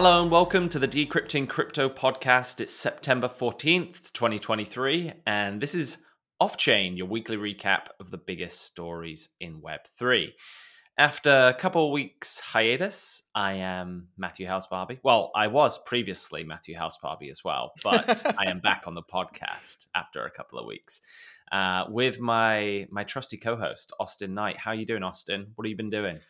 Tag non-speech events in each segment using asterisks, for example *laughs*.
Hello and welcome to the Decrypting Crypto podcast. It's September 14th, 2023, and this is Off Chain, your weekly recap of the biggest stories in Web3. After a couple weeks hiatus, I am Matthew Howells-Barby. Well, I was previously Matthew Howells-Barby as well, but I am back on the podcast after a couple of weeks uh, with my my trusty co-host Austin Knight. How are you doing, Austin? What have you been doing?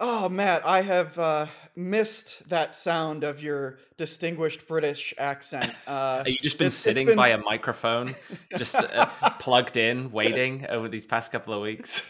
Oh, Matt, I have uh, missed that sound of your distinguished British accent. *laughs* Uh, Have you just been it's- it's sitting been- by a microphone, just uh, *laughs* plugged in, waiting over these past couple of weeks?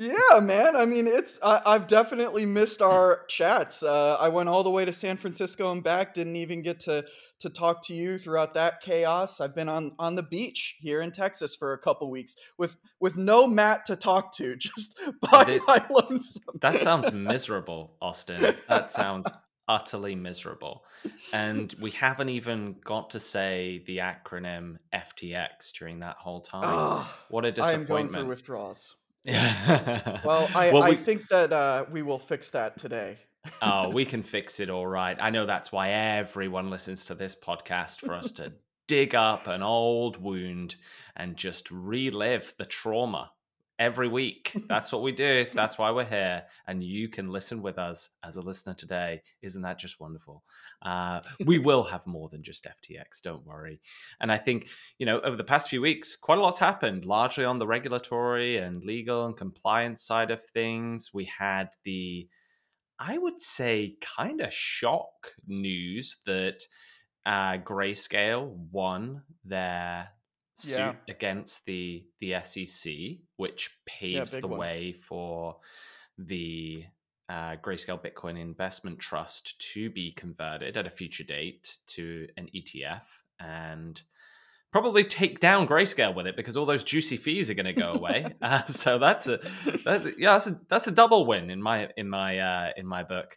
Yeah, man. I mean, it's I, I've definitely missed our chats. Uh, I went all the way to San Francisco and back. Didn't even get to to talk to you throughout that chaos. I've been on on the beach here in Texas for a couple weeks with with no Matt to talk to, *laughs* just by Did- my lonesome. That sounds *laughs* miserable, Austin. That sounds utterly miserable. And we haven't even got to say the acronym FTX during that whole time. What a I am going through disappointment. withdrawals. Well, *laughs* Well, I, Well, I we- think that uh, we will fix that today. oh, we *laughs* can fix it all right. I know that's why everyone listens to this podcast for us to dig up an old wound and just relive the trauma every week. *laughs* That's what we do. That's why we're here. And you can listen with us as a listener today. Isn't that just wonderful? Uh, we *laughs* will have more than just FTX, don't worry. And I think, you know, over the past few weeks, quite a lot's happened, largely on the regulatory and legal and compliance side of things. We had the I would say kind of shock news that uh, Grayscale won their suit Yeah. against the the SEC, which paves big the one. way for the uh, Grayscale Bitcoin Investment Trust to be converted at a future date to an ETF and probably take down Grayscale with it because all those juicy fees are going to go away. *laughs* uh, so that's a that's, yeah, that's a that's a double win in my in my uh, in my book.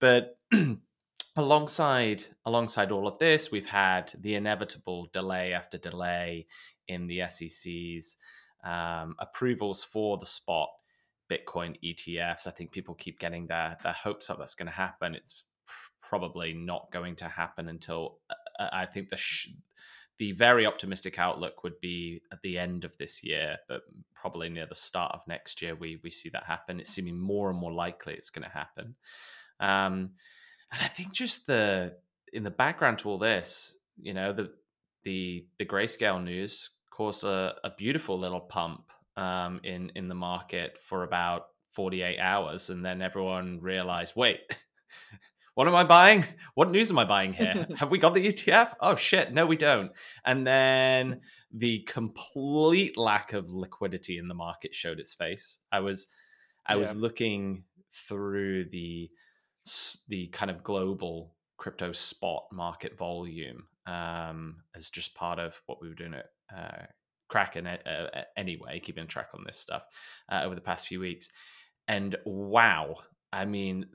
But *clears throat* alongside alongside all of this, we've had the inevitable delay after delay in the SEC's um, approvals for the spot Bitcoin ETFs. I think people keep getting their their hopes up that's going to happen. It's probably not going to happen until uh, I think the sh- the very optimistic outlook would be at the end of this year, but probably near the start of next year, we we see that happen. It's seeming more and more likely it's going to happen. Um, and I think just the in the background to all this, you know, the the the grayscale news caused a, a beautiful little pump um, in in the market for about 48 hours, and then everyone realized, wait. *laughs* What am I buying? What news am I buying here? *laughs* Have we got the ETF? Oh shit, no, we don't. And then the complete lack of liquidity in the market showed its face. I was, I was looking through the the kind of global crypto spot market volume um, as just part of what we were doing at uh, Kraken uh, anyway, keeping track on this stuff uh, over the past few weeks. And wow, I mean,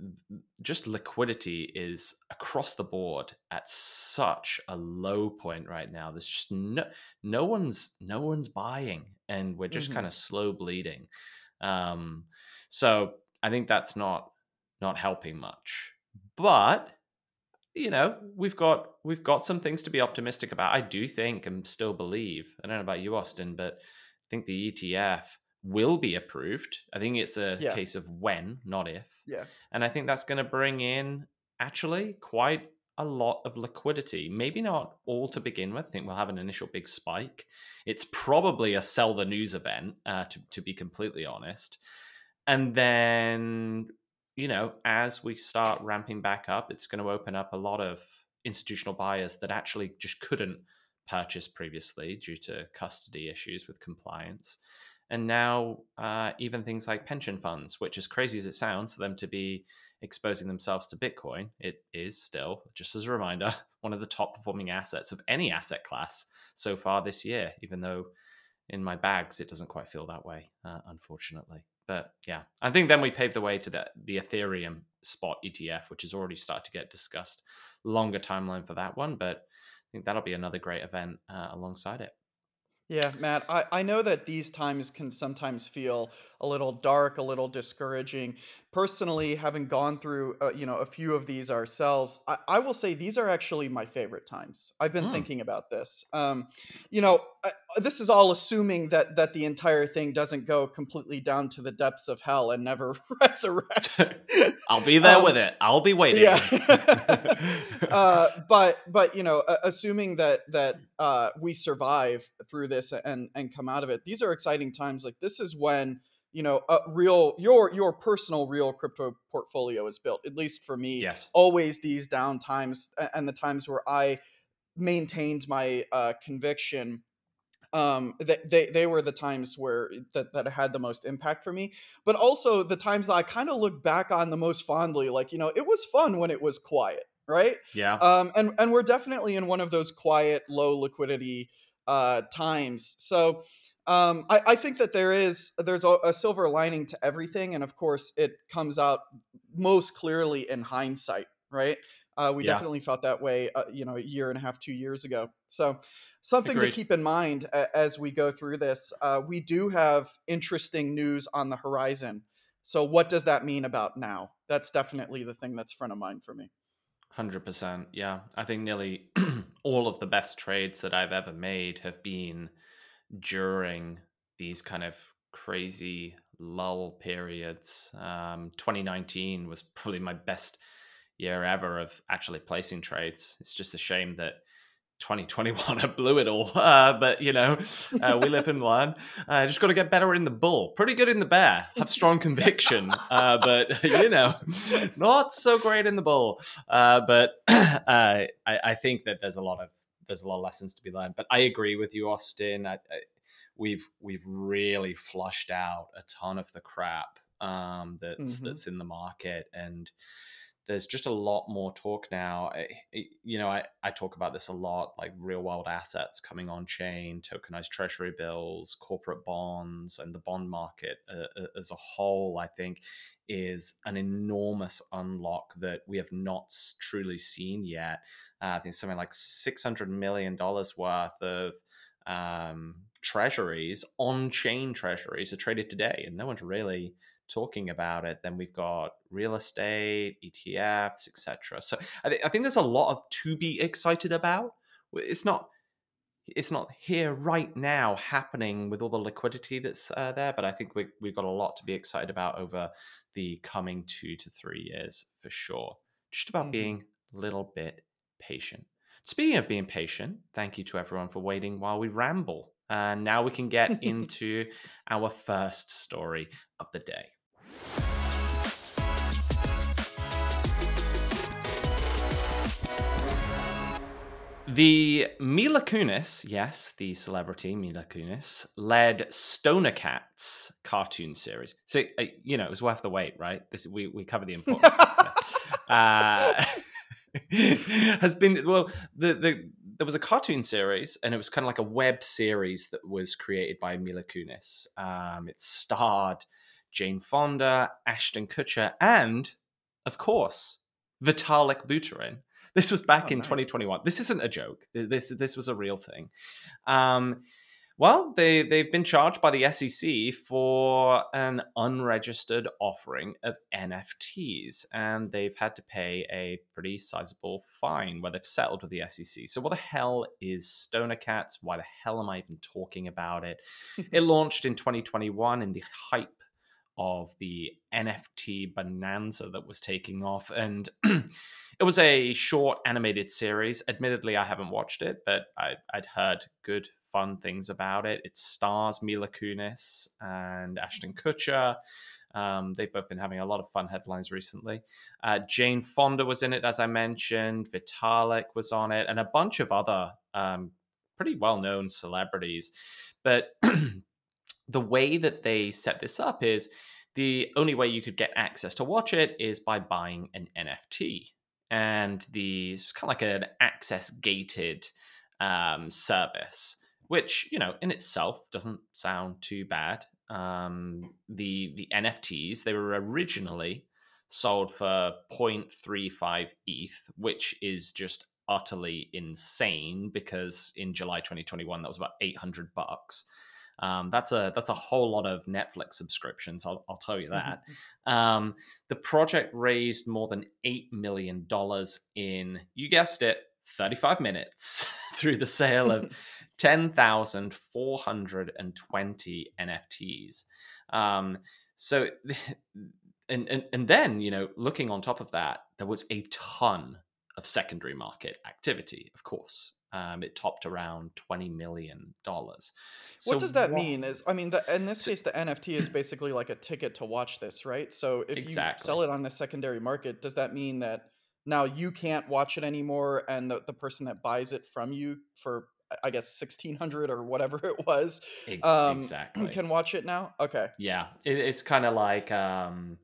just liquidity is across the board at such a low point right now. There's just no no one's no one's buying, and we're just Mhm. kind of slow bleeding. Um, so I think that's not not helping much. But you know, we've got we've got some things to be optimistic about. I do think and still believe. I don't know about you, Austin, but I think the ETF will be approved. I think it's a Yeah. case of when, not if. Yeah. And I think that's going to bring in actually quite a lot of liquidity. Maybe not all to begin with. I think we'll have an initial big spike. It's probably a sell the news event, uh, to, to be completely honest. And then, you know, as we start ramping back up, it's going to open up a lot of institutional buyers that actually just couldn't purchase previously due to custody issues with compliance. And now, uh, even things like pension funds, which, as crazy as it sounds for them to be exposing themselves to Bitcoin, it is still, just as a reminder, *laughs* one of the top performing assets of any asset class so far this year, even though in my bags it doesn't quite feel that way, uh, unfortunately. But yeah, I think then we pave the way to the, the Ethereum spot ETF, which has already started to get discussed. Longer timeline for that one, but I think that'll be another great event uh, alongside it. Yeah, Matt, I, I know that these times can sometimes feel a little dark, a little discouraging, personally, having gone through uh, you know a few of these ourselves, I, I, will say these are actually my favorite times. I've been mm. thinking about this. Um, you know, uh, this is all assuming that that the entire thing doesn't go completely down to the depths of hell and never *laughs* resurrect. *laughs* I'll be there um, with it. I'll be waiting. Yeah. *laughs* uh, but but you know, assuming that that uh, we survive through this and and come out of it, these are exciting times. Like this is when you know a real your your personal real crypto portfolio is built at least for me. Yes. Always these down times and the times where i maintained my uh, conviction um, they, they, they were the times where that, that had the most impact for me. But also the times that i kind of look back on the most fondly like you know it was fun when it was quiet right? Yeah. Um, and and we're definitely in one of those quiet low liquidity uh, times so um, I, I, think that there is there's a, a, silver lining to everything, and of course, it comes out most clearly in hindsight, right? Uh, we yeah. definitely felt that way, uh, you know, a year and a half, two years ago. So, something Agreed. to keep in mind a, as we go through this. Uh, we do have interesting news on the horizon. So, what does that mean about now? That's definitely the thing that's front of mind for me. Hundred percent, yeah. I think nearly *clears throat* all of the best trades that I've ever made have been during these kind of crazy lull periods. Um, 2019 was probably my best year ever of actually placing trades. It's just a shame that 2021 *laughs* I blew it all. Uh, but you know, uh, we live and learn. Uh, just got to get better in the bull. Pretty good in the bear. Have strong conviction, uh, but *laughs* you know, not so great in the bull. Uh, but *clears throat* uh, I, I think that there's a lot of there's a lot of lessons to be learned. But I agree with you, Austin. I, I, we've we've really flushed out a ton of the crap um, that's mm-hmm. that's in the market, and there's just a lot more talk now. You know, I, I talk about this a lot, like real world assets coming on chain, tokenized treasury bills, corporate bonds, and the bond market uh, uh as a whole. I think is an enormous unlock that we have not truly seen yet. Uh, I think something like six hundred million dollars worth of um, treasuries, on chain treasuries, are traded today, and no one's really talking about it. Then we've got real estate, ETFs, etc. So I, th- I think there's a lot of to be excited about. It's not it's not here right now happening with all the liquidity that's uh, there, but I think we, we've got a lot to be excited about over the coming two to three years for sure. Just about mm-hmm. being a little bit patient. Speaking of being patient, thank you to everyone for waiting while we ramble. And now we can get *laughs* into our first story of the day. The Mila Kunis, yes, the celebrity Mila Kunis, led Stoner Cats cartoon series. So, uh, you know, it was worth the wait, right? This we, we cover the important stuff. *laughs* Uh, *laughs* has been well the the there was a cartoon series and it was kind of like a web series that was created by Mila Kunis. Um, it starred Jane Fonda, Ashton Kutcher, and of course Vitalik Buterin. This was back oh, in nice. 2021. This isn't a joke. This this was a real thing. Um, well, they, they've been charged by the SEC for an unregistered offering of NFTs, and they've had to pay a pretty sizable fine where they've settled with the SEC. So, what the hell is Stoner Cats? Why the hell am I even talking about it? *laughs* it launched in 2021 in the hype of the NFT bonanza that was taking off. And *clears throat* it was a short animated series. Admittedly, I haven't watched it, but I, would heard good fun things about it. It stars Mila Kunis and Ashton Kutcher. Um, they've both been having a lot of fun headlines recently. Uh, Jane Fonda was in it, as I mentioned. Vitalik was on it, and a bunch of other um, pretty well known celebrities. But *clears throat* the way that they set this up is the only way you could get access to watch it is by buying an NFT. And the it's kind of like an access gated um, service which you know in itself doesn't sound too bad. Um, the the NFTs they were originally sold for 0.35 ETH, which is just utterly insane because in July 2021 that was about 800 bucks. Um, that's a that's a whole lot of Netflix subscriptions. I'll, I'll tell you that. um, the project raised more than eight million dollars in you guessed it, 35 minutes *laughs* through the sale of *laughs* 10,420 NFTs. Um, so, *laughs* and, and and then you know, looking on top of that, there was a ton of secondary market activity. Of course, um, it topped around twenty million dollars. So what does that what, mean? Is I mean, the, in this so, case, the NFT is *clears throat* basically like a ticket to watch this, right? So if exactly. you sell it on the secondary market, does that mean that now you can't watch it anymore, and the, the person that buys it from you for I guess sixteen hundred or whatever it was, um, exactly, can watch it now? Okay, yeah, it, it's kind of like. Um,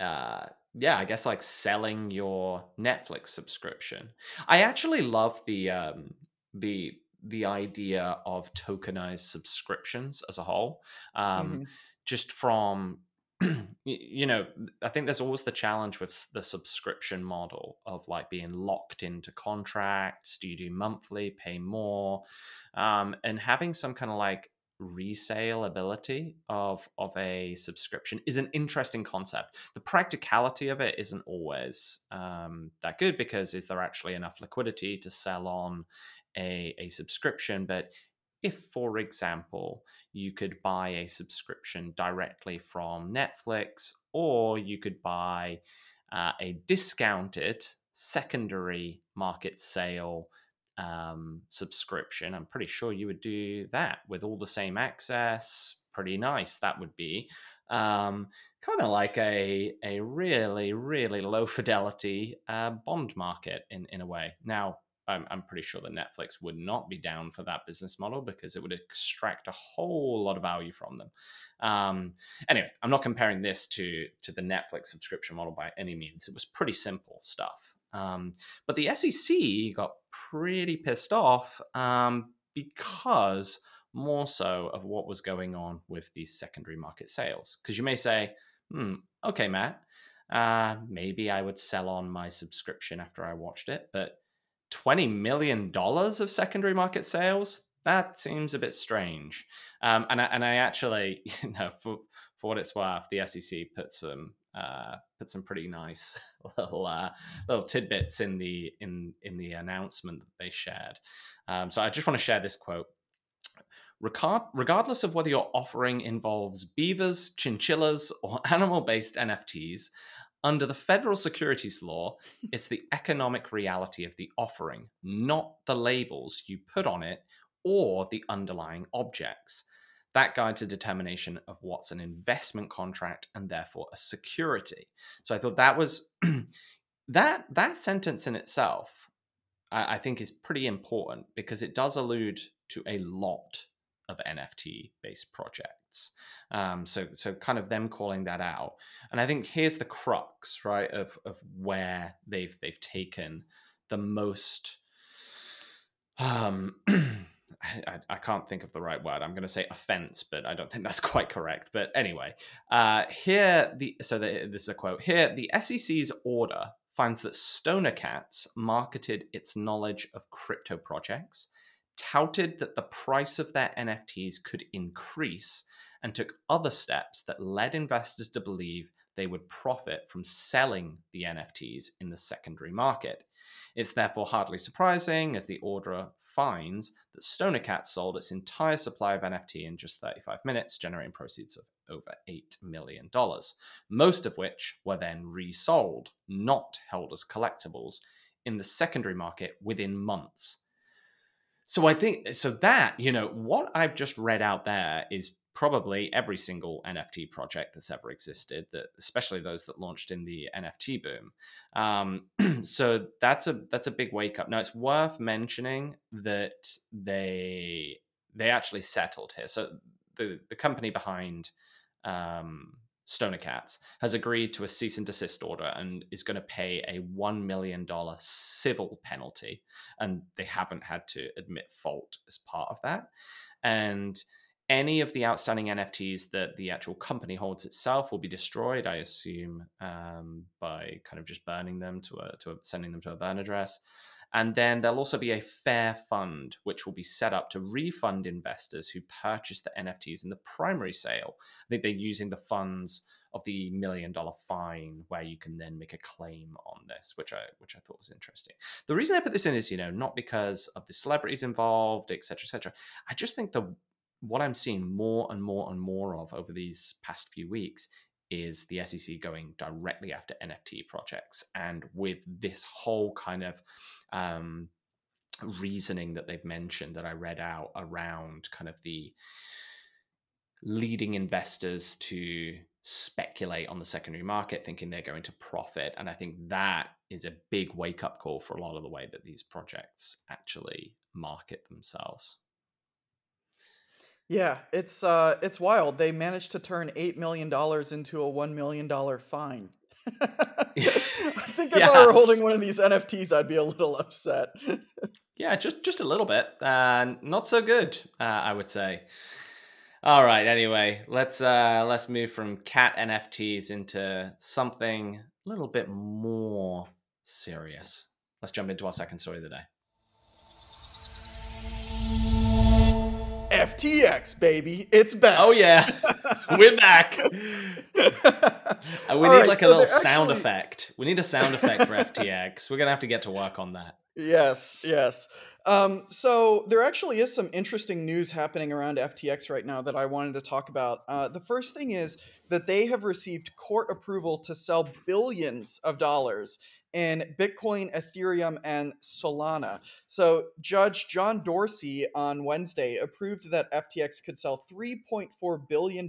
uh, yeah, I guess like selling your Netflix subscription. I actually love the um, the the idea of tokenized subscriptions as a whole. Um, mm-hmm. Just from *clears throat* you know, I think there's always the challenge with the subscription model of like being locked into contracts. Do you do monthly, pay more, um, and having some kind of like resale ability of of a subscription is an interesting concept. The practicality of it isn't always um, that good because is there actually enough liquidity to sell on a, a subscription? But if, for example, you could buy a subscription directly from Netflix, or you could buy uh, a discounted secondary market sale um, subscription. I'm pretty sure you would do that with all the same access. Pretty nice that would be. Um, kind of like a a really really low fidelity uh, bond market in in a way. Now I'm, I'm pretty sure that Netflix would not be down for that business model because it would extract a whole lot of value from them. Um, anyway, I'm not comparing this to to the Netflix subscription model by any means. It was pretty simple stuff. Um, but the SEC got pretty pissed off um, because more so of what was going on with these secondary market sales. Because you may say, hmm, okay, Matt, uh, maybe I would sell on my subscription after I watched it, but $20 million of secondary market sales? That seems a bit strange. Um, and, I, and I actually, *laughs* you know, for, for what it's worth, the SEC put some uh, put some pretty nice *laughs* little uh, little tidbits in the in in the announcement that they shared. Um, so I just want to share this quote. Regardless of whether your offering involves beavers, chinchillas, or *laughs* animal based NFTs, under the federal securities law, *laughs* it's the economic reality of the offering, not the labels you put on it or the underlying objects. That guides a determination of what's an investment contract and therefore a security. So I thought that was *clears throat* that that sentence in itself, I, I think, is pretty important because it does allude to a lot of NFT based projects. Um, so so kind of them calling that out. And I think here's the crux, right, of of where they've they've taken the most um *clears throat* I, I, can't think of the right word. I'm going to say offense, but I don't think that's *laughs* quite correct. But anyway, uh, here the so the, this is a quote. Here, the SEC's order finds that Stoner Cats marketed its knowledge of crypto projects, touted that the price of their NFTs could increase, and took other steps that led investors to believe they would profit from selling the NFTs in the secondary market. It's therefore hardly surprising, as the order finds, that Stoner Cat sold its entire supply of NFT in just 35 minutes, generating proceeds of over $8 million, most of which were then resold, not held as collectibles, in the secondary market within months. So I think, so that, you know, what I've just read out there is probably every single NFT project that's ever existed, that especially those that launched in the NFT boom. Um, *clears throat* so that's a that's a big wake up. Now it's worth mentioning that they they actually settled here. So the the company behind um, Stoner Cats has agreed to a cease and desist order and is going to pay a $1 million civil penalty. And they haven't had to admit fault as part of that. And any of the outstanding NFTs that the actual company holds itself will be destroyed, I assume, um, by kind of just burning them to a to a, sending them to a burn address. And then there'll also be a fair fund, which will be set up to refund investors who purchase the NFTs in the primary sale. I think they're using the funds of the million dollar fine where you can then make a claim on this, which I which I thought was interesting. The reason I put this in is, you know, not because of the celebrities involved, etc., etc. I just think the what I'm seeing more and more and more of over these past few weeks is the SEC going directly after NFT projects. And with this whole kind of um, reasoning that they've mentioned that I read out around kind of the leading investors to speculate on the secondary market, thinking they're going to profit. And I think that is a big wake up call for a lot of the way that these projects actually market themselves. Yeah, it's uh it's wild. They managed to turn 8 million dollars into a 1 million dollar fine. *laughs* *laughs* I think if yeah. I were holding one of these NFTs I'd be a little upset. *laughs* yeah, just just a little bit. Uh not so good, uh, I would say. All right, anyway, let's uh let's move from cat NFTs into something a little bit more serious. Let's jump into our second story of the day. FTX, baby. It's back. Oh, yeah. *laughs* We're back. we All need right, like so a little sound actually... effect. We need a sound effect for FTX. We're going to have to get to work on that. Yes, yes. Um, so there actually is some interesting news happening around FTX right now that I wanted to talk about. Uh, the first thing is that they have received court approval to sell billions of dollars in Bitcoin, Ethereum, and Solana. So, Judge John Dorsey on Wednesday approved that FTX could sell $3.4 billion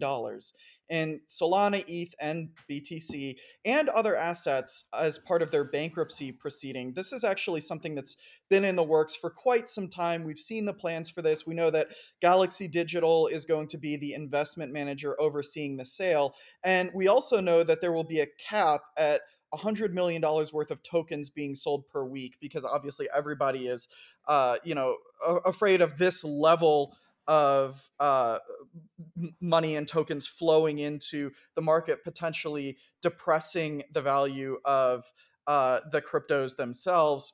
in Solana, ETH, and BTC, and other assets as part of their bankruptcy proceeding. This is actually something that's been in the works for quite some time. We've seen the plans for this. We know that Galaxy Digital is going to be the investment manager overseeing the sale. And we also know that there will be a cap at $100 million worth of tokens being sold per week because obviously everybody is uh, you know afraid of this level of uh, money and tokens flowing into the market potentially depressing the value of uh, the cryptos themselves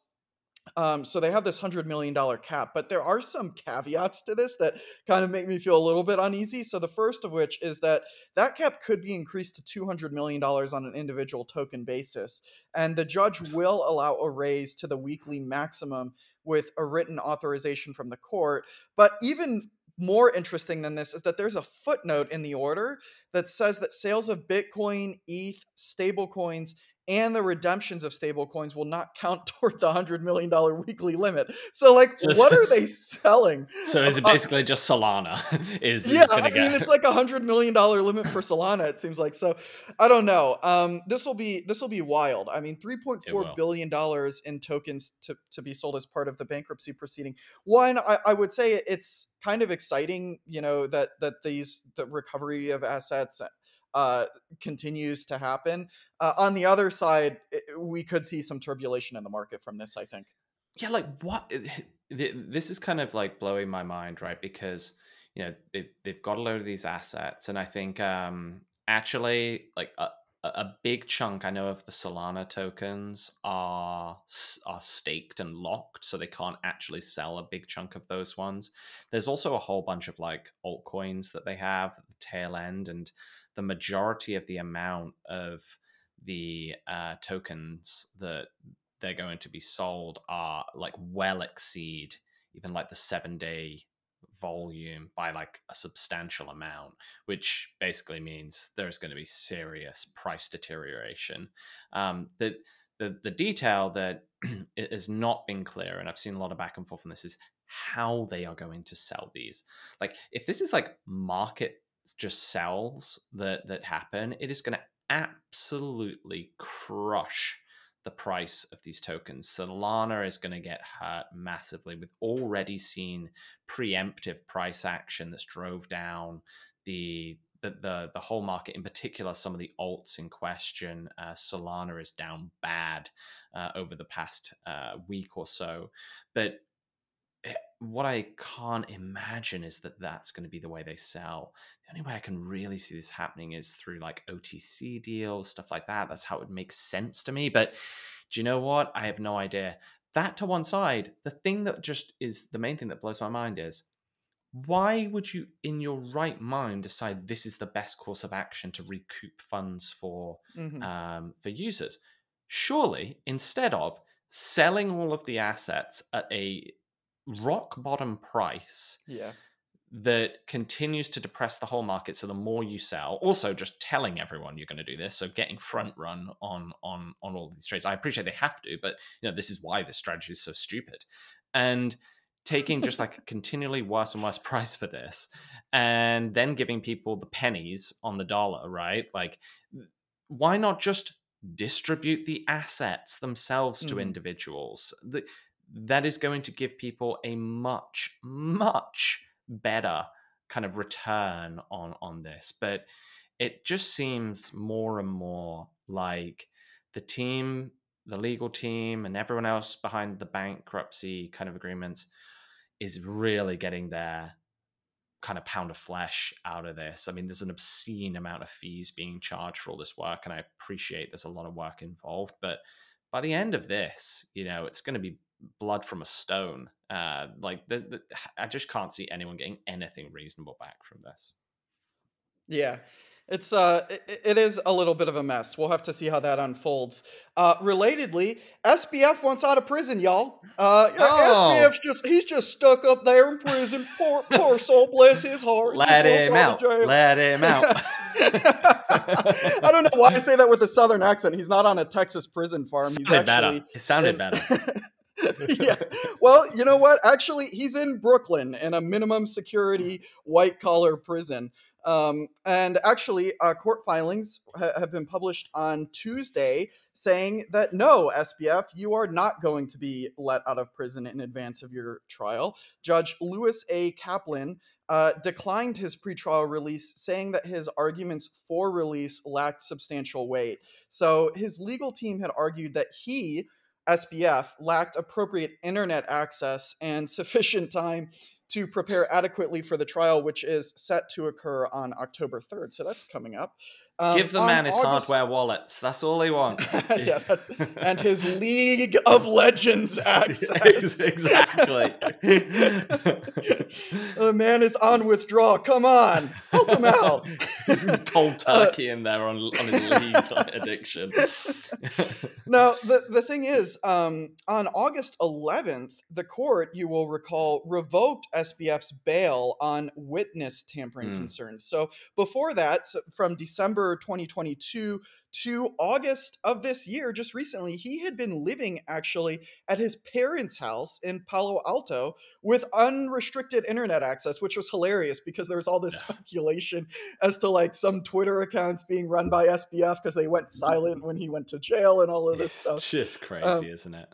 um, so they have this hundred million dollar cap, but there are some caveats to this that kind of make me feel a little bit uneasy. So the first of which is that that cap could be increased to two hundred million dollars on an individual token basis, and the judge will allow a raise to the weekly maximum with a written authorization from the court. But even more interesting than this is that there's a footnote in the order that says that sales of Bitcoin, ETH, stablecoins, and the redemptions of stablecoins will not count *laughs* toward the hundred million dollar weekly limit. So, like, so what are they selling? So, is it basically just Solana? *laughs* is yeah? I mean, it's like a hundred million dollar limit for Solana. It seems like so. I don't know. Um, this will be this will be wild. I mean, three point four billion dollars in tokens to to be sold as part of the bankruptcy proceeding. One, I, I would say it's kind of exciting. You know that that these the recovery of assets uh, continues to happen. Uh, on the other side, it, we could see some turbulation in the market from this. I think. Yeah, like what? This is kind of like blowing my mind, right? Because you know they've they've got a load of these assets, and I think um, actually like a, a big chunk I know of the Solana tokens are are staked and locked, so they can't actually sell a big chunk of those ones. There's also a whole bunch of like altcoins that they have at the tail end, and the majority of the amount of the uh, tokens that they're going to be sold are like well exceed even like the seven day volume by like a substantial amount, which basically means there's going to be serious price deterioration. Um, the, the the detail that *clears throat* has not been clear, and I've seen a lot of back and forth on this, is how they are going to sell these. Like, if this is like market just sells that that happen, it is going to absolutely crush the price of these tokens. Solana is going to get hurt massively. We've already seen preemptive price action that's drove down the the the, the whole market. In particular, some of the alts in question. Uh, Solana is down bad uh, over the past uh, week or so, but what I can't imagine is that that's going to be the way they sell. The only way I can really see this happening is through like OTC deals, stuff like that. That's how it would make sense to me. But do you know what? I have no idea. that to one side, the thing that just is the main thing that blows my mind is why would you, in your right mind, decide this is the best course of action to recoup funds for Mhm. um, for users? Surely, instead of selling all of the assets at a rock bottom price yeah. that continues to depress the whole market so the more you sell also just telling everyone you're going to do this so getting front run on on on all these trades i appreciate they have to but you know this is why this strategy is so stupid and taking just like a *laughs* continually worse and worse price for this and then giving people the pennies on the dollar right like why not just distribute the assets themselves to Mhm. individuals the, that is going to give people a much much better kind of return on on this but it just seems more and more like the team the legal team and everyone else behind the bankruptcy kind of agreements is really getting their kind of pound of flesh out of this. I mean, there's an obscene amount of fees being charged for all this work, and I appreciate there's a lot of work involved. But by the end of this, you know, it's going to be blood from a stone. Uh, like, the, the, I just can't see anyone getting anything reasonable back from this. Yeah. It's uh it, it is a little bit of a mess. We'll have to see how that unfolds. Uh relatedly, SBF wants out of prison, y'all. Uh Oh. SBF's just he's just stuck up there in prison. Poor poor soul, bless his heart. He Let him out. Let him out. *laughs* I don't know why I say that with a southern accent. He's not on a Texas prison farm. He's sounded actually better. It sounded in- better. *laughs* *laughs* yeah. Well, you know what? Actually, he's in Brooklyn in a minimum security white collar prison. Um, and actually, uh, court filings ha- have been published on Tuesday saying that no, SBF, you are not going to be let out of prison in advance of your trial. Judge Lewis A. Kaplan uh, declined his pretrial release, saying that his arguments for release lacked substantial weight. So his legal team had argued that he, SBF, lacked appropriate internet access and *laughs* sufficient time to prepare adequately for the trial, which is set to occur on October 3rd. So that's coming up. Um, Give the man his August- hardware wallets. That's all he wants. *laughs* yeah, that's *laughs* and his League of Legends access. *laughs* exactly. the man is on withdrawal. Come on, help him out. There's some cold turkey in there on, on his league addiction. Now, the, the thing is, um, on August 11th, the court, you will recall, revoked SBF's bail on witness tampering Hmm. concerns. So before that, so from December 2022 to August of this year, just recently, he had been living actually at his parents' house in Palo Alto with unrestricted internet access, which was hilarious because there was all this speculation as to like some Twitter accounts being run by SBF because they went silent when he went to jail and all of this stuff. It's stuff. just crazy, Um, isn't it?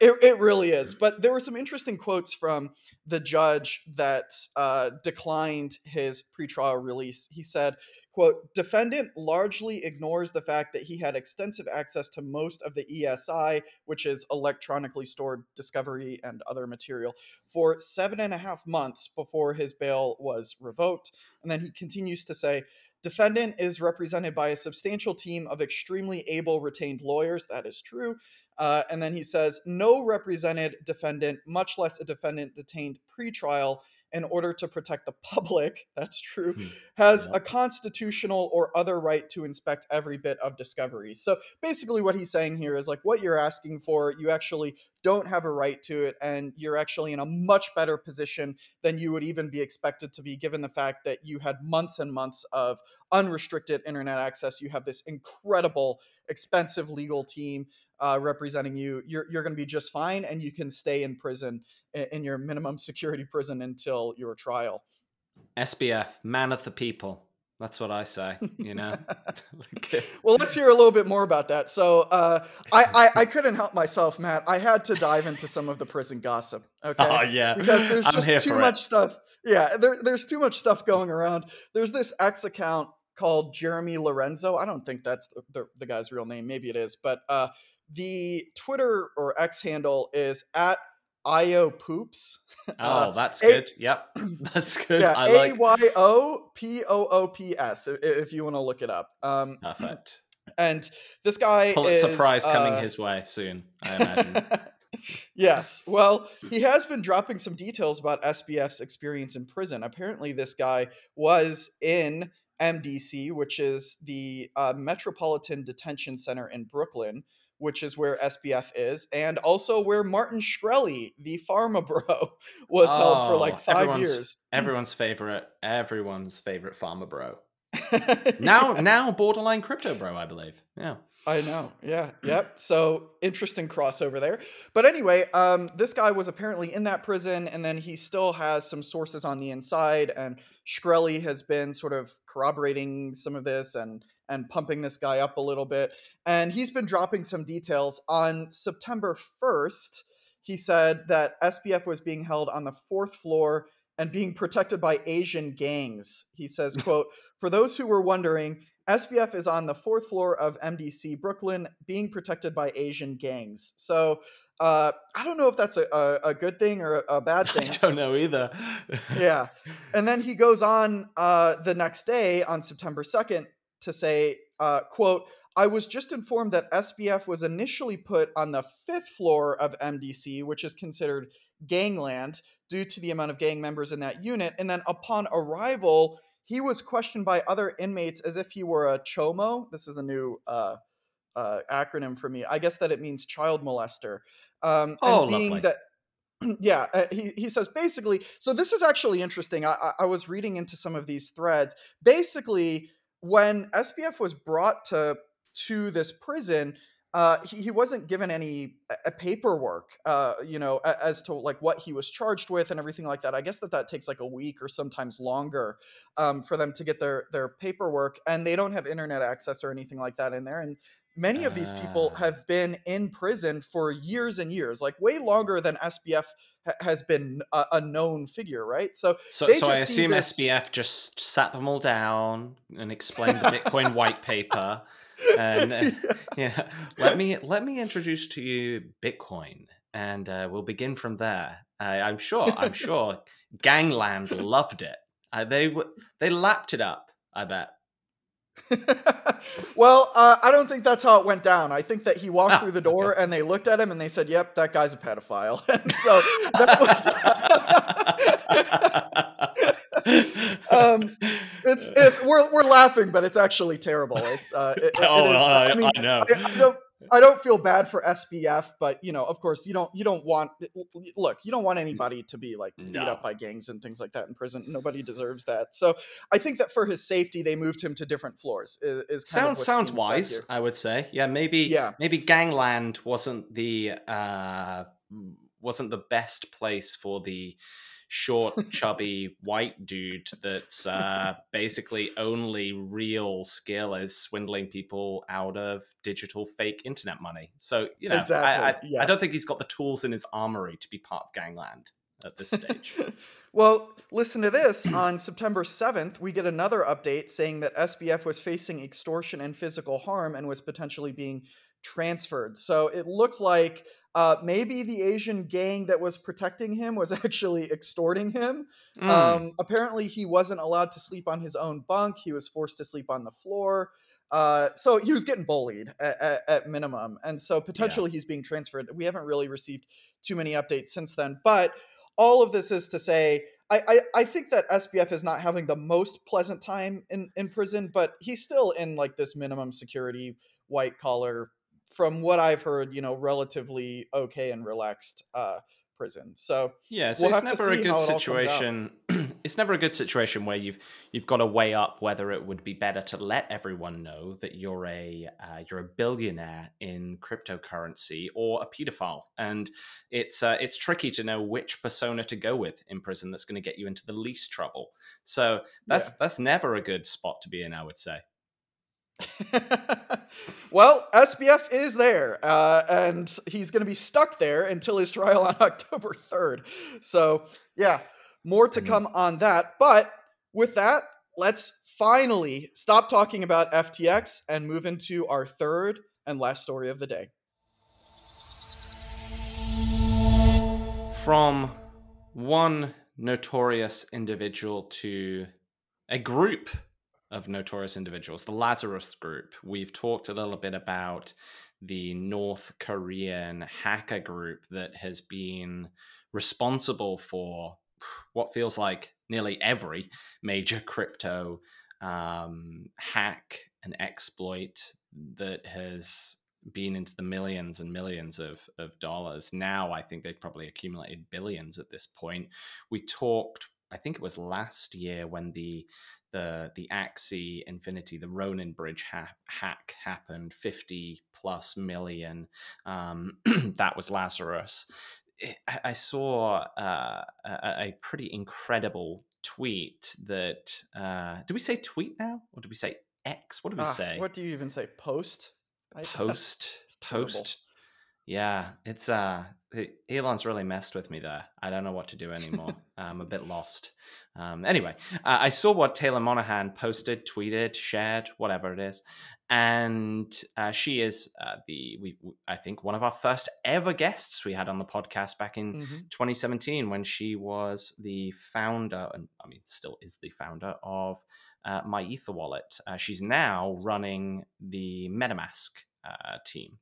It, it really is. But there were some interesting quotes from the judge that uh, declined his pretrial release. He said, quote, defendant largely ignores the fact that he had extensive access to most of the ESI, which is electronically stored discovery and other material, for seven and a half months before his bail was revoked. And then he continues to say, defendant is represented by a substantial team of extremely able retained lawyers. That is true. Uh, and then he says, no represented defendant, much less a defendant detained pretrial, in order to protect the public, *laughs* that's true, Hmm. has Yeah. a constitutional or other right to inspect every bit of discovery. So basically, what he's saying here is like what you're asking for, you actually don't have a right to it, and you're actually in a much better position than you would even be expected to be, given the fact that you had months and months of unrestricted internet access. You have this incredible, expensive legal team uh, representing you. You're you're going to be just fine, and you can stay in prison in your minimum *laughs* security prison until your trial. SBF, man of the people. That's what I say, you know? *laughs* *laughs* Like, Well, let's hear a little bit more about that. So, uh, I, I I couldn't help myself, Matt. I had to dive into some of the prison gossip. Okay. oh, yeah. because there's I'm just too for it. much stuff. Yeah, there, there's too much stuff going around. There's this X account called Jeremy Lorenzo. I don't think that's the, the, the guy's real name. Maybe it is, but uh, the Twitter or X handle is at io poops. *laughs* Oh, that's A- good. Yep. *laughs* That's good. yeah, A Y O P O O P S. If, if you want to look it up. Um, Perfect. *clears throat* and this guy Pulitzer is, coming uh, his way soon, I imagine. *laughs* yes. Well, he has been dropping some details about SBF's experience in prison. Apparently, this guy was in MDC, which is the uh, Metropolitan Detention Center in Brooklyn, which is where SBF is, and also where Martin Shkreli, the pharma *laughs* bro, was oh, held for like oh, five years. Everyone's favorite, everyone's favorite pharma bro. *laughs* now, now borderline crypto bro, I believe. Yeah. I know. Yeah. Yep. So interesting crossover there. But anyway, um, this guy was apparently in that prison, and then he still has some sources on the inside, and Shkreli has been sort of corroborating some of this and and pumping this guy up a little bit. And he's been dropping some details on September 1st. He said that SBF was being held on the fourth floor and being protected by Asian gangs. He says, *laughs* quote, for those who were wondering, SBF is on the fourth floor of MDC Brooklyn, being protected by Asian gangs. So uh, I don't know if that's a, a, a good thing or a, a, bad *laughs* thing. I don't know either. yeah. And then he goes on uh, the next day on September 2nd to say, uh, quote, I was just informed that SBF was initially put on the fifth floor of MDC, which is considered gangland due to the amount of gang members in that unit. And then upon arrival, he was questioned by other inmates as if he were a chomo. This is a new uh, uh, acronym for me. I guess that it means child molester. Um, oh, being lovely. that *clears throat* yeah uh, he, he says basically so this is actually interesting I, I was reading into some of these threads basically when SBF was brought to to this prison uh, he, he wasn't given any uh, paperwork, uh, you know, as to like what he was charged with and everything like that. I guess that that takes like a week or sometimes longer um, for them to get their their paperwork, and they don't have internet access or anything like that in there. And many of these people ah. have been in prison for years and years, like way longer than SBF ha- has been a, a, known figure, right? So, so, so I assume this... SBF just sat them all down and explained the Bitcoin white paper and uh, *laughs* yeah. *laughs* yeah. let me let me introduce to you Bitcoin, and uh, we'll begin from there. Uh, I'm sure. I'm *laughs* sure. Gangland loved it. Uh, they they lapped it up. I bet. *laughs* well, uh, I don't think that's how it went down. I think that he walked ah, through the door okay. and they looked at him and they said, "Yep, that guy's a pedophile." *laughs* and so that was. *laughs* um, it's it's we're we're laughing, but it's actually terrible. It's uh, it, oh, I, I, mean, I know. I, I, I don't feel bad for SBF, but you know, of course, you don't you don't want look, you don't want anybody to be like beat no. up by gangs and things like that in prison. Nobody deserves that. So I think that for his safety, they moved him to different floors. Is, is sounds sounds wise. I would say, yeah, maybe yeah. maybe Gangland wasn't the uh wasn't the best place for the short, *laughs* chubby white dude that's uh, basically only real skill is swindling people out of digital fake internet money. So, you know, exactly. I, I, yes. I don't think he's got the tools in his armory to be part of gangland at this stage. *laughs* well, listen to this. *clears throat* On September 7th, we get another update saying that SBF was facing extortion and physical harm and was potentially being transferred. So it looked like uh, maybe the Asian gang that was protecting him was *laughs* actually extorting him. Mm. Um, apparently, he wasn't allowed to sleep on his own bunk. He was forced to sleep on the floor. Uh, so he was getting bullied at, at, at minimum. And so potentially yeah. he's being transferred. We haven't really received too many updates since then. But all of this is to say, I, I, I think that SBF is not having the most pleasant time in, in prison, but he's still in like this minimum security white collar from what I've heard, you know, relatively okay and relaxed uh, prison. So yeah, so we'll it's never a good situation. *clears throat* it's never a good situation where you've you've got to weigh up whether it would be better to let everyone know that you're a uh, you're a billionaire in cryptocurrency or a pedophile, and it's uh, it's tricky to know which persona to go with in prison that's going to get you into the least trouble. So that's yeah. that's never a good spot to be in, I would say. *laughs* well, SBF is there, uh, and he's going to be stuck there until his trial on *laughs* October 3rd. So, yeah, more to mm-hmm. come on that. But with that, let's finally stop talking about FTX and move into our third and last story of the day. From one notorious individual to a group of notorious individuals, the Lazarus Group. We've talked a little bit about the North Korean hacker group that has been responsible for what feels like nearly every major crypto um, hack and exploit that has been into the millions and millions of, of dollars. Now, I think they've probably accumulated billions at this point. We talked, I think it was last year when the the the Axie Infinity, the Ronin Bridge ha- hack happened, fifty plus million. Um, *clears throat* that was Lazarus. I, I saw uh, a, a, pretty incredible tweet that. Uh, do we say tweet now, or do we say X? What do we ah, say? What do you even say? Post. *laughs* Post. post. Yeah, it's uh, Elon's really messed with me there. I don't know what to do anymore. *laughs* I'm a bit lost. Um, anyway, uh, I saw what Taylor Monahan posted, tweeted, shared, whatever it is, and uh, she is uh, the we, I think one of our first ever guests we had on the podcast back in mm-hmm. 2017 when she was the founder and I mean still is the founder of uh, MyEtherWallet. Uh, she's now running the MetaMask uh, team.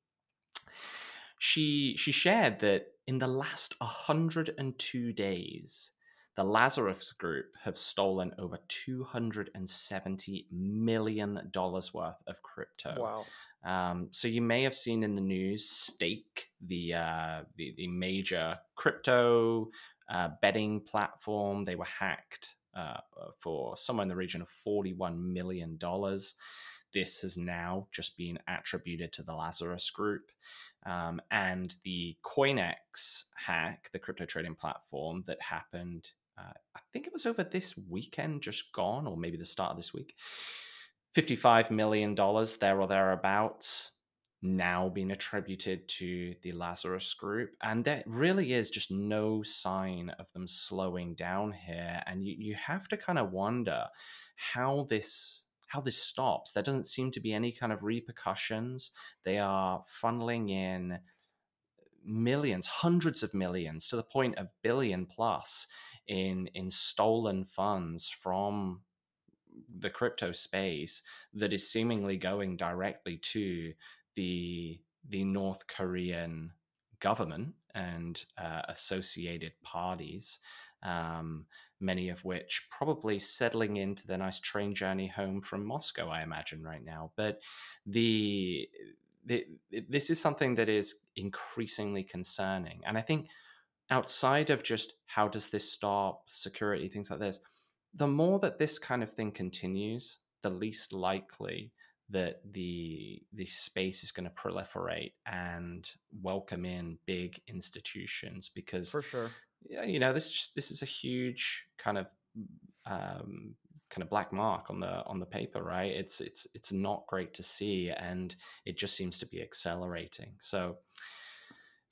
She she shared that in the last 102 days the Lazarus Group have stolen over $270 million worth of crypto. Wow. Um, so you may have seen in the news Stake, the, uh, the, the, major crypto uh, betting platform, they were hacked uh, for somewhere in the region of $41 million. This has now just been attributed to the Lazarus Group. Um, and the CoinEx hack, the crypto trading platform that happened uh, I think it was over this weekend, just gone, or maybe the start of this week. $55 million there or thereabouts now being attributed to the Lazarus group. And there really is just no sign of them slowing down here. And you, you have to kind of wonder how this how this stops. There doesn't seem to be any kind of repercussions. They are funneling in millions, hundreds of millions, to the point of billion plus in in stolen funds from the crypto space that is seemingly going directly to the the North Korean government and uh, associated parties, um, many of which probably settling into the nice train journey home from Moscow, I imagine right now. But the, this is something that is increasingly concerning, and I think outside of just how does this stop security things like this the more that this kind of thing continues the least likely that the the space is going to proliferate and welcome in big institutions because for sure. yeah you know this this is a huge kind of um, kind of black mark on the on the paper right it's it's it's not great to see and it just seems to be accelerating so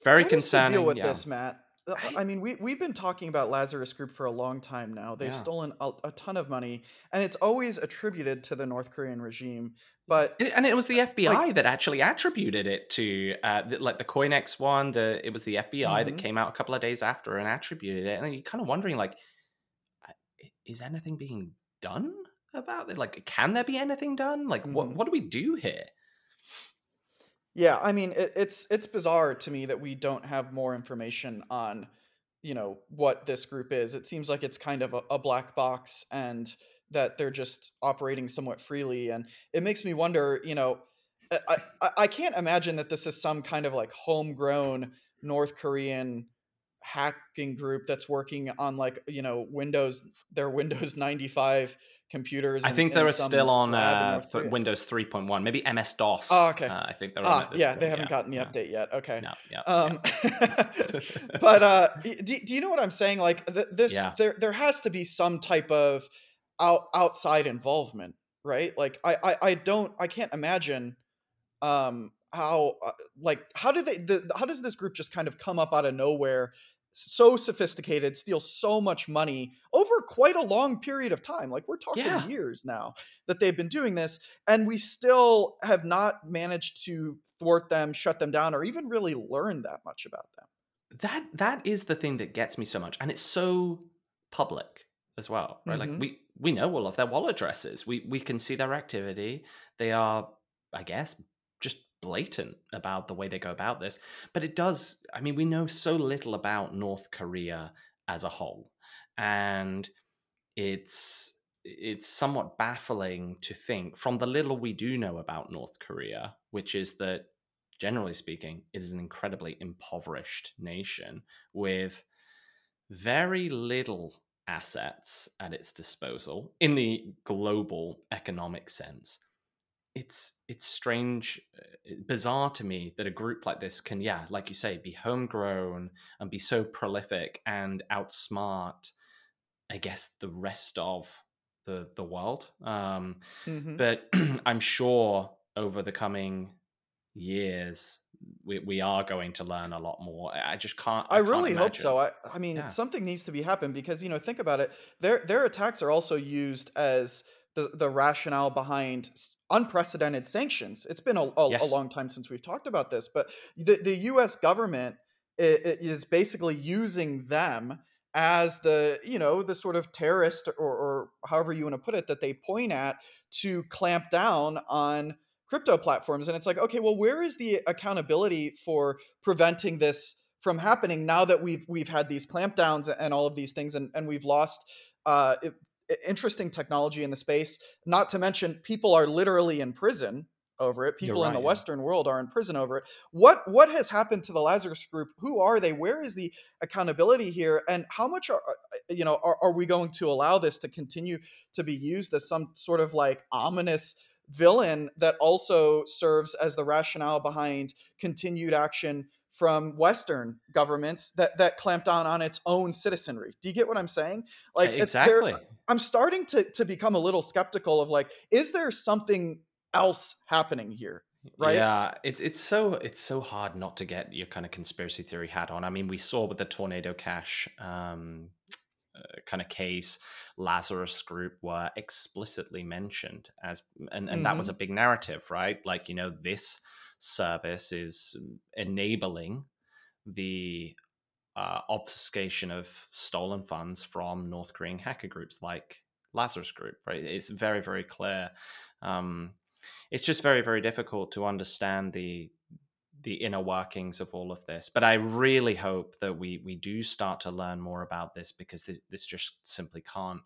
very concerning deal with yeah. this matt uh, I mean, we we've been talking about Lazarus Group for a long time now. They've yeah. stolen a, a, ton of money, and it's always attributed to the North Korean regime. But and it was the FBI like, that actually attributed it to, uh, the, like the CoinEx one. The it was the FBI mm-hmm. that came out a couple of days after and attributed it. And then you're kind of wondering, like, is anything being done about it? Like, can there be anything done? Like, mm-hmm. what what do we do here? Yeah, I mean, it, it's it's bizarre to me that we don't have more information on, you know, what this group is. It seems like it's kind of a, a black box, and that they're just operating somewhat freely. And it makes me wonder, you know, I, I, I can't imagine that this is some kind of like homegrown North Korean hacking group that's working on like you know Windows their Windows *laughs* 95 computers. I think they're still on uh, Windows 3.1, maybe MS DOS. Oh, okay. Uh, I think they're ah, yeah, point. they haven't yeah, gotten the yeah. update yet. Okay. No, yeah. Um, yeah. *laughs* but uh, do, do you know what I'm saying? Like th- this, there there has to be some type of out, outside involvement, right? Like I, I I don't I can't imagine um how uh, like how do they the, how does this group just kind of come up out of nowhere so sophisticated, steal so much money over quite a long period of time. Like we're talking yeah. years now that they've been doing this, and we still have not managed to thwart them, shut them down, or even really learn that much about them. That that is the thing that gets me so much, and it's so public as well, right? Mm-hmm. Like we we know all of their wallet addresses. We we can see their activity. They are, I guess, blatant about the way they go about this. But it does, I mean, we know so little about North Korea as a whole. And it's it's somewhat baffling to think from the little we do know about North Korea, which is that generally speaking, it is an incredibly impoverished nation with very little assets at its disposal in the global economic sense it's it's strange uh, bizarre to me that a group like this can yeah like you say be homegrown and be so prolific and outsmart i guess the rest of the the world um mm-hmm. but *clears throat* i'm sure over the coming years we, we are going to learn a lot more. I just can't. I, I really can't hope so. I, I mean, yeah. something needs to be happen because you know, think about it. Their their attacks are also used as the the rationale behind unprecedented sanctions. It's been a, a, yes. a long time since we've talked about this, but the the U.S. government is basically using them as the you know the sort of terrorist or, or however you want to put it that they point at to clamp down on crypto platforms and it's like okay well where is the accountability for preventing this from happening now that we've we've had these clampdowns and all of these things and, and we've lost uh, interesting technology in the space not to mention people are literally in prison over it people right, in the yeah. western world are in prison over it. What what has happened to the lazarus group? Who are they? Where is the accountability here? And how much are uh, you know are, are we going to allow this to continue to be used as some sort of like ominous villain that also serves as the rationale behind continued action from Western governments that that clamped down on its own citizenry. Do you get what I'm saying? Like exactly. I'm starting to to become a little skeptical of like, is there something else happening here? Right. Yeah, it's it's so it's so hard not to get your kind of conspiracy theory hat on. I mean, we saw with the Tornado Cash um, uh, kind of case, Lazarus Group were explicitly mentioned as, and, and mm-hmm. that was a mm-hmm. big narrative, right? Like, you know, this service is enabling the uh, obfuscation of stolen funds from North Korean hacker groups like Lazarus Group, right? It's very, very clear. Um, it's just very, very difficult to understand the the inner workings of all of this. But I really hope that we we do start to learn more about this because this this just simply can't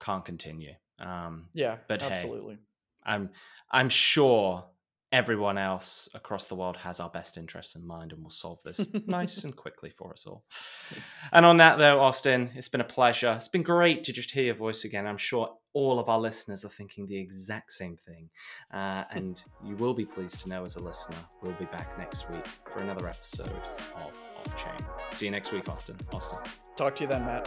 can't continue. Um, yeah, but absolutely. Hey, I'm I'm sure everyone else across the world has our best interests in mind and will solve this *laughs* nice and quickly for us all. And on that, though, Austin, it's been a pleasure. It's been great to just hear your voice again. I'm sure all of our listeners are thinking the exact same thing. Uh, and you will be pleased to know as a listener, we'll be back next week for another episode of Off Chain. See you next week, Austin. Austin. Talk to you then, Matt.